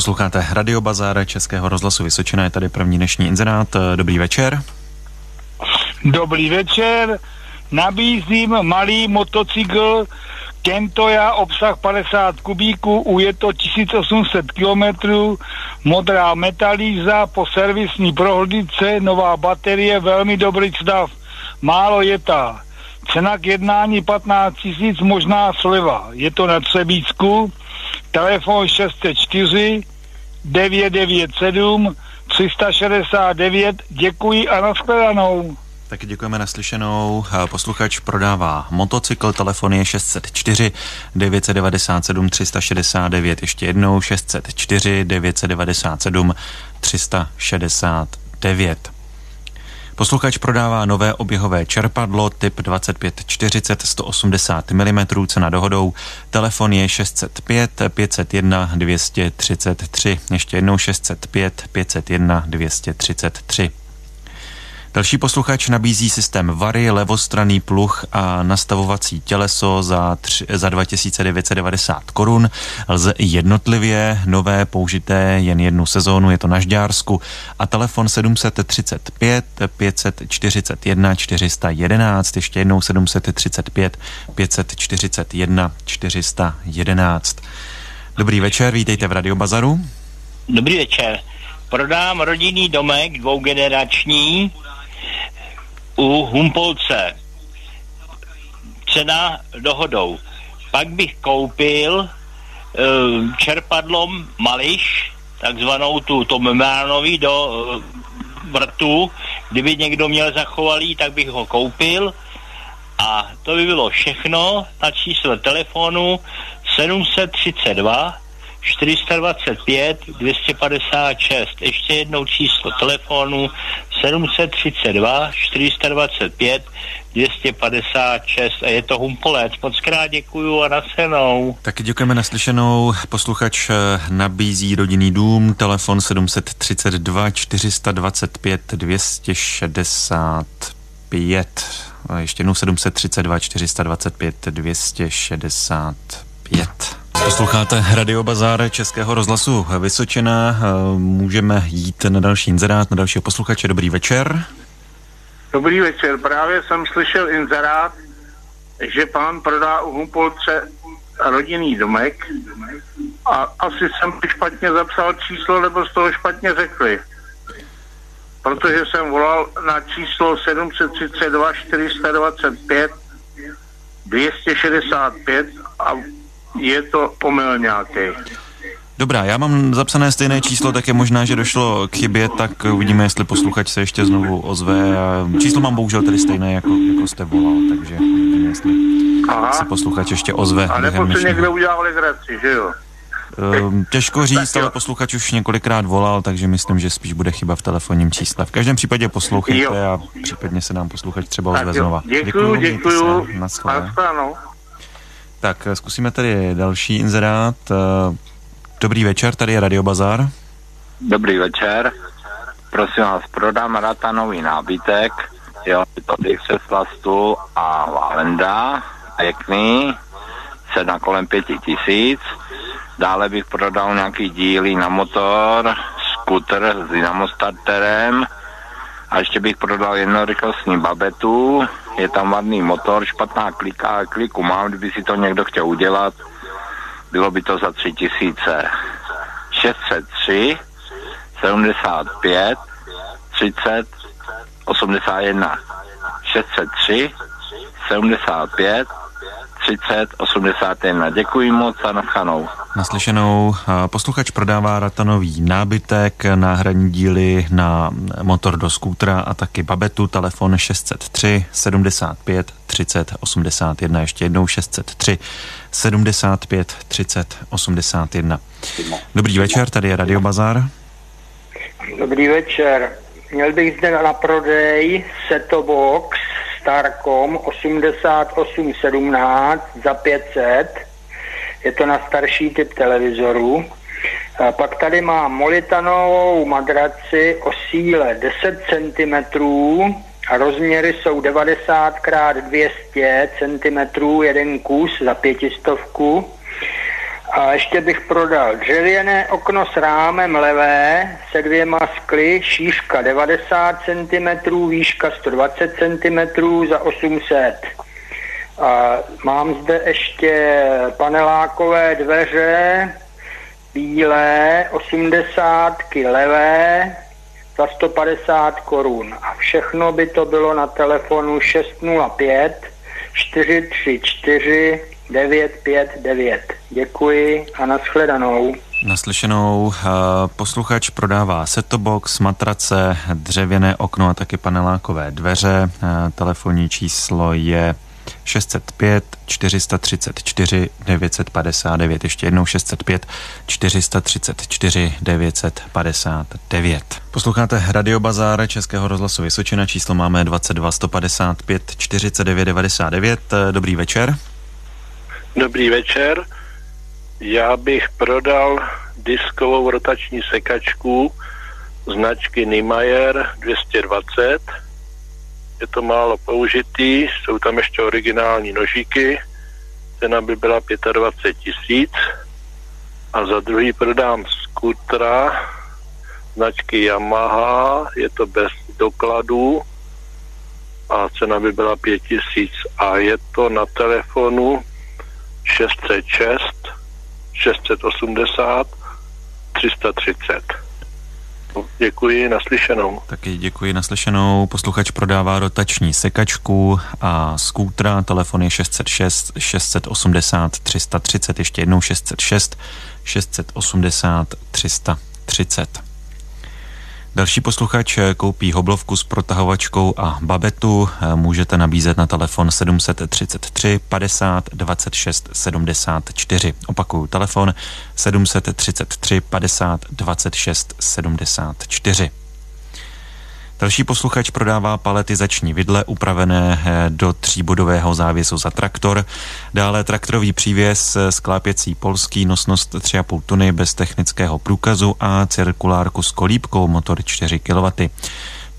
Posloucháte Radio Bazar Českého rozhlasu Vysočina, je tady první dnešní inzerát. Dobrý večer. Dobrý večer, nabízím malý motocykl Kentoja, obsah 50 kubíků, je to 1800 kilometrů, modrá metalíza po servisní prohlídce, nová baterie, velmi dobrý stav, málo jetá. Cena k jednání 15 tisíc, možná sleva. Je to na Třebícku, telefon 604 997 369. Děkuji a nashledanou. Taky děkujeme naslyšenou. Posluchač prodává motocykl, telefon je 604 997 369. Ještě jednou 604 997 369. Posluchač prodává nové oběhové čerpadlo typ 2540 180 mm cena dohodou. Telefon je 605 501 233. Ještě jednou 605 501 233. Další posluchač nabízí systém Vary, levostranný pluh a nastavovací těleso za, tři, za 2990 korun. Lze jednotlivě, nové, použité jen jednu sezónu, je to na Žďársku a telefon 735 541 411, ještě jednou 735 541 411. Dobrý večer, vítejte v Radio Bazaru. Dobrý večer. Prodám rodinný domek dvougenerační u Humpolce. Cena dohodou. Pak bych koupil uh, čerpadlo Mališ, takzvanou tu Tomemánovi do uh, vrtu. Kdyby někdo měl zachovalý, tak bych ho koupil. A to by bylo všechno na číslo telefonu 732 425 256. Ještě jednou číslo telefonu 732 425 256 a je to Humpolec. Moc krát děkuju a nasledanou. Taky děkujeme naslyšenou. Posluchač eh, nabízí rodinný dům, telefon 732 425 265. A ještě jednou 732 425 265. Posloucháte Radio Bazár Českého rozhlasu Vysočina. Můžeme jít na další inzerát, na dalšího posluchače. Dobrý večer. Dobrý večer. Právě jsem slyšel inzerát, že pán prodá u Humpolce rodinný domek a asi jsem špatně zapsal číslo, nebo z toho špatně řekli. Protože jsem volal na číslo 732 425 265 a je to omyl nějaký. Dobrá, já mám zapsané stejné číslo, tak je možná, že došlo k chybě, tak uvidíme, jestli posluchač se ještě znovu ozve. Číslo mám bohužel tedy stejné, jako, jako jste volal, takže uvidíme, jestli Aha. se posluchač ještě ozve. A nebo se někdo udělal legraci, že jo? Ehm, těžko říct, ale posluchač už několikrát volal, takže myslím, že spíš bude chyba v telefonním čísle. V každém případě poslouchejte jo. a případně se nám posluchač třeba ozve znova. Děkuju, děkuju. děkuju. Tak eh, zkusíme tady další inzerát. Eh, dobrý večer, tady je Radio Bazar. Dobrý večer. Prosím vás, prodám ratanový nábytek. Jo, je to Dixes a Valenda. Pěkný. Cena kolem pěti tisíc. Dále bych prodal nějaký díly na motor, skuter s dynamostarterem a ještě bych prodal jednorychlostní babetu, je tam vadný motor, špatná klika, kliku mám, kdyby si to někdo chtěl udělat, bylo by to za tři tisíce. 603 75 30 81 603 75 30 81. Děkuji moc a nachanou. Naslyšenou posluchač prodává ratanový nábytek, náhradní díly na motor do skútra a taky babetu, telefon 603 75 30 81, ještě jednou 603 75 30 81. Dobrý večer, tady je Radio Bazar. Dobrý večer. Měl bych zde na prodej Setobox Starcom 8817 za 500. Je to na starší typ televizoru. A pak tady mám molitanovou madraci o síle 10 cm a rozměry jsou 90 x 200 cm jeden kus za pětistovku. A ještě bych prodal dřevěné okno s rámem levé se dvěma skly, šířka 90 cm, výška 120 cm za 800. A mám zde ještě panelákové dveře, bílé, 80 levé, za 150 korun. A všechno by to bylo na telefonu 605 434 959. Děkuji a nashledanou. Naslyšenou eh, posluchač prodává setobox, matrace, dřevěné okno a taky panelákové dveře. Eh, telefonní číslo je 605 434 959. Ještě jednou 605 434 959. Posloucháte Radio Bazár Českého rozhlasu Vysočina. Číslo máme 22 155 49 99. Dobrý večer. Dobrý večer. Já bych prodal diskovou rotační sekačku značky Niemeyer 220 je to málo použitý, jsou tam ještě originální nožíky, cena by byla 25 tisíc. A za druhý prodám skutra značky Yamaha, je to bez dokladů. A cena by byla 5 tisíc a je to na telefonu 606 680 330. Děkuji, naslyšenou. Taky děkuji, naslyšenou. Posluchač prodává rotační sekačku a skútra. Telefon je 606 680 330. Ještě jednou 606 680 330. Další posluchač koupí hoblovku s protahovačkou a babetu. Můžete nabízet na telefon 733 50 26 74. Opakuju telefon 733 50 26 74. Další posluchač prodává paletizační vidle upravené eh, do tříbodového závěsu za traktor. Dále traktorový přívěs eh, sklápěcí polský, nosnost 3,5 tuny bez technického průkazu a cirkulárku s kolíbkou, motor 4 kW.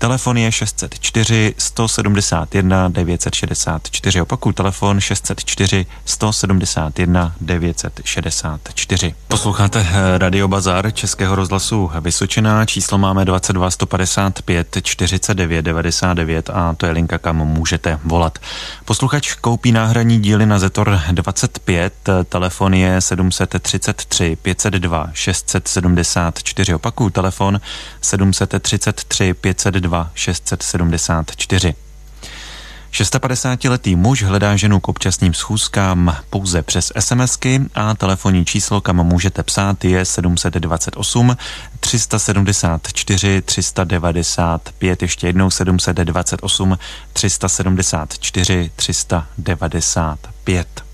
Telefon je 604 171 964. Opakuju telefon 604 171 964. Posloucháte eh, Radio Bazar Českého rozhlasu Vysočina. Číslo máme 22 155 49 99 a to je linka, kam můžete volat. Posluchač koupí náhradní díly na Zetor 25. Telefon je 733 502 674. Opakuju telefon 733 502 2 674. 56-letý muž hledá ženu k občasným schůzkám pouze přes SMSky a telefonní číslo, kam můžete psát, je 728 374 395, ještě jednou 728 374 395.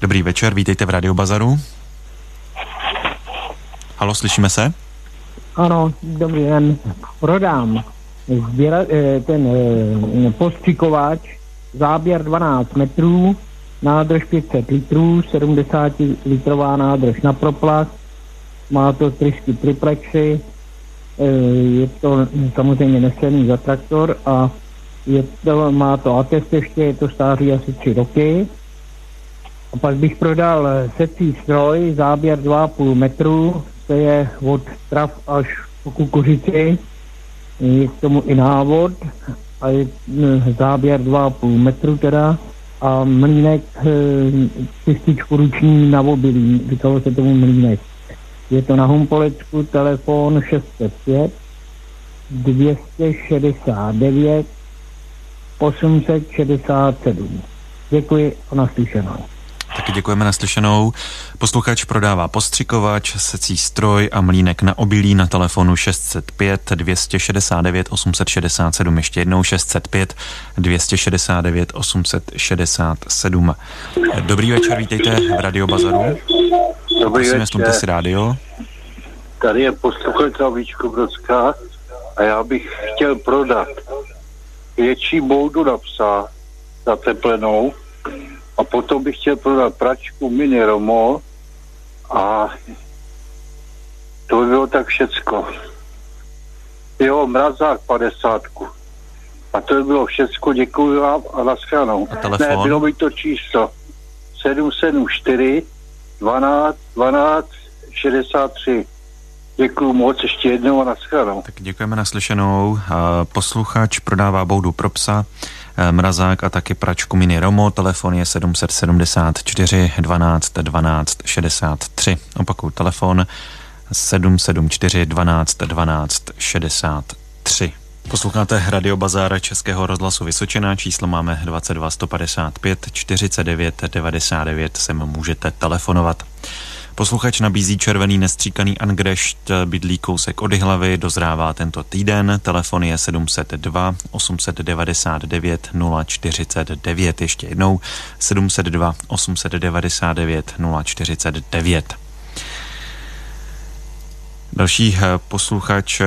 Dobrý večer, vítejte v Radio Bazaru. Halo, slyšíme se? Ano, dobrý den. Prodám zběra, eh, ten eh, postřikovač, záběr 12 metrů, nádrž 500 litrů, 70 litrová nádrž na proplast, má to trysky triplexy, eh, je to samozřejmě nesený za traktor a je to, má to atest ještě, je to stáří asi 3 roky. A pak bych prodal secí stroj, záběr 2,5 metru, to je od trav až po kukuřici. Je k tomu i návod a je záběr 2,5 metru teda a mlínek čističku hm, ruční na obilí, říkalo se tomu mlínek. Je to na Humpolecku, telefon 605 269 867. Děkuji a naslyšenou. Taky děkujeme naslyšenou. Posluchač prodává postřikovač, secí stroj a mlínek na obilí na telefonu 605 269 867. Ještě jednou 605 269 867. Dobrý večer, vítejte v Radio Bazaru. Dobrý Prosím, večer. si rádio. Tady je posluchač za Brodská a já bych chtěl prodat větší boudu na psa zateplenou a potom bych chtěl prodat pračku Mini Romo a to by bylo tak všecko. Jo, mrazák 50. A to by bylo všecko, děkuji vám a nashledanou. A telefon? Ne, bylo by to číslo 774 12 12 63. Děkuji moc ještě jednou a nashledanou. Tak děkujeme naslyšenou. Posluchač prodává boudu pro psa, mrazák a taky pračku Mini Romo. Telefon je 774 12 12 63. Opakuju telefon 774 12 12 63. Posloucháte Radio Bazára Českého rozhlasu Vysočená, číslo máme 22 155 49 99, sem můžete telefonovat. Posluchač nabízí červený nestříkaný angrešt, bydlí kousek od hlavy, dozrává tento týden, telefon je 702 899 049, ještě jednou 702 899 049. Další eh, posluchač eh,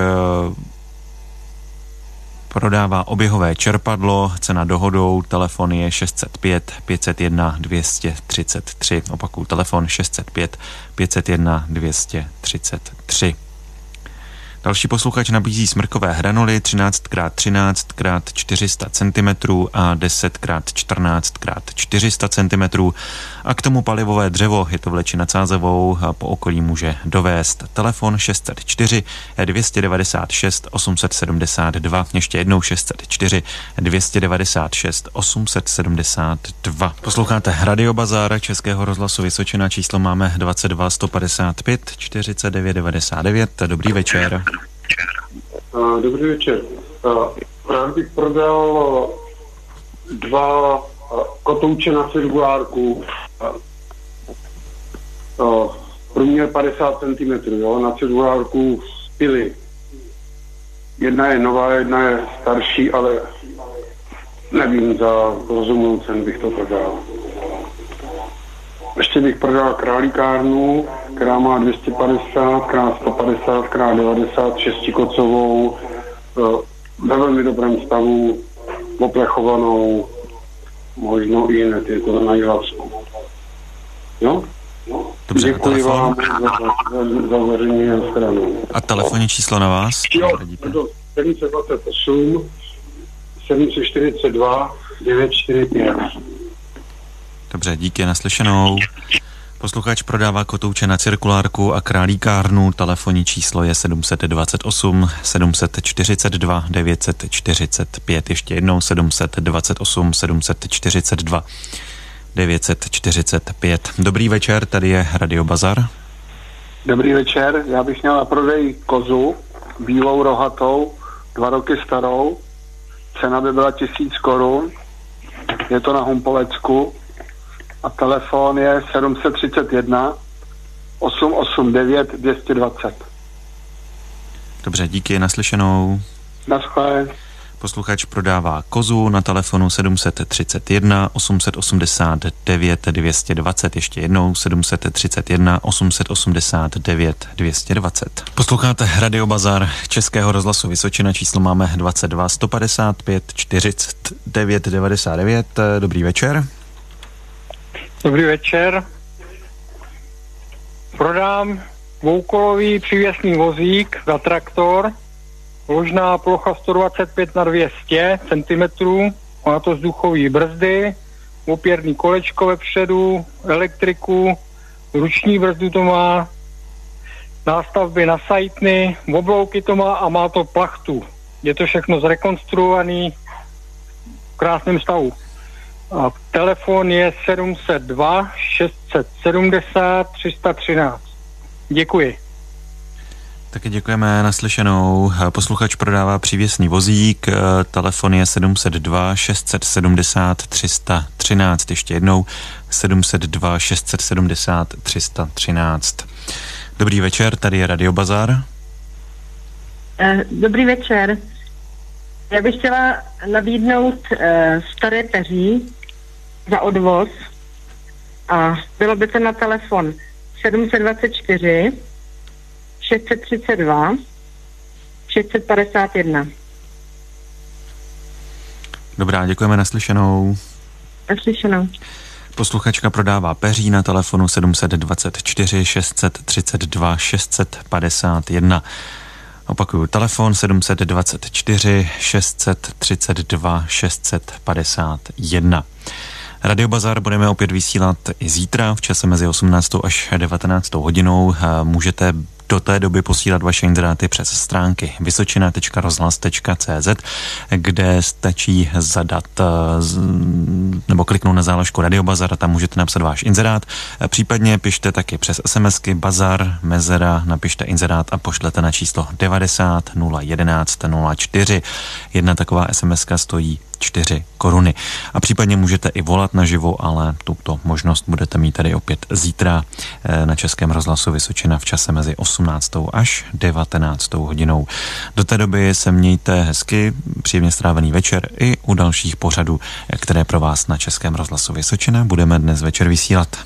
prodává oběhové čerpadlo, cena dohodou, telefon je 605 501 233, opakuju telefon 605 501 233. Další posluchač nabízí smrkové hranuly 13x13x400 cm a 10x14x400 cm a k tomu palivové dřevo, je to vleči nad Sázevou a po okolí může dovést. Telefon 604 296 872, ještě jednou 604 296 872. Posloucháte Radio Bazára Českého rozhlasu Vysočina, číslo máme 22 155 49 99. Dobrý večer. Dobrý večer. Rád bych prodal dva kotouče na cirkulárku. Průměr 50 cm, jo, na cirkulárku pily. Jedna je nová, jedna je starší, ale nevím, za rozumnou cenu bych to prodal. Ještě bych prodal králíkárnu, která má 250 krát 150 krát 90 šestikocovou, ve velmi dobrém stavu, oplechovanou, možno i hned, je to na Jihlavsku. Jo? Dobře, Děkuji telefon. vám za, za, za stranu. A telefonní číslo na vás? Jo, to 728 742 945. Dobře, díky, naslyšenou. Posluchač prodává kotouče na cirkulárku a králíkárnu. Telefonní číslo je 728 742 945. Ještě jednou 728 742 945. Dobrý večer, tady je Radio Bazar. Dobrý večer, já bych měl na prodej kozu, bílou rohatou, dva roky starou. Cena by byla tisíc korun. Je to na Humpolecku. A telefon je 731 889 220. Dobře, díky, naslyšenou. Naschle. Posluchač prodává kozu na telefonu 731 889 220, ještě jednou 731 889 220. Posloucháte Radio Bazar Českého rozhlasu Vysočina, číslo máme 22 155 49 99. Dobrý večer. Dobrý večer. Prodám dvoukolový přívěsný vozík za traktor, ložná plocha 125 na 200 cm, má to vzduchové brzdy, opěrný kolečko vepředu, elektriku, ruční brzdu to má, nástavby na sajtny, oblouky to má a má to plachtu. Je to všechno zrekonstruovaný v krásném stavu. A telefon je 702 670 313. Děkuji. Taky děkujeme naslyšenou. Posluchač prodává přívěsný vozík, telefon je 702 670 313, ještě jednou 702 670 313. Dobrý večer, tady je Radio Bazar. Dobrý večer. Já bych chtěla nabídnout uh, staré peří za odvoz a bylo by to na telefon 724 632 651. Dobrá, děkujeme naslyšenou. Naslyšenou. Posluchačka prodává peří na telefonu 724 632 651. Opakuju, telefon 724 632 651. Radio Bazar budeme opět vysílat i zítra v čase mezi 18. až 19. hodinou. Můžete do té doby posílat vaše inzeráty přes stránky vysočina.rozhlas.cz, kde stačí zadat eh, nebo kliknout na záložku Radio Bazar a tam můžete napsat váš inzerát. Eh, případně pište taky přes SMSky Bazar, Mezera, napište inzerát a pošlete na číslo 90 011 04. Jedna taková SMSka stojí 4 koruny. A případně můžete i volat naživo, ale tuto možnost budete mít tady opět zítra eh, na Českém rozhlasu Vysočina v čase mezi 18. až 19. hodinou. Do té doby se mějte hezky, příjemně strávený večer i u dalších pořadů, které pro vás na Českém rozhlasu Vysočina budeme dnes večer vysílat.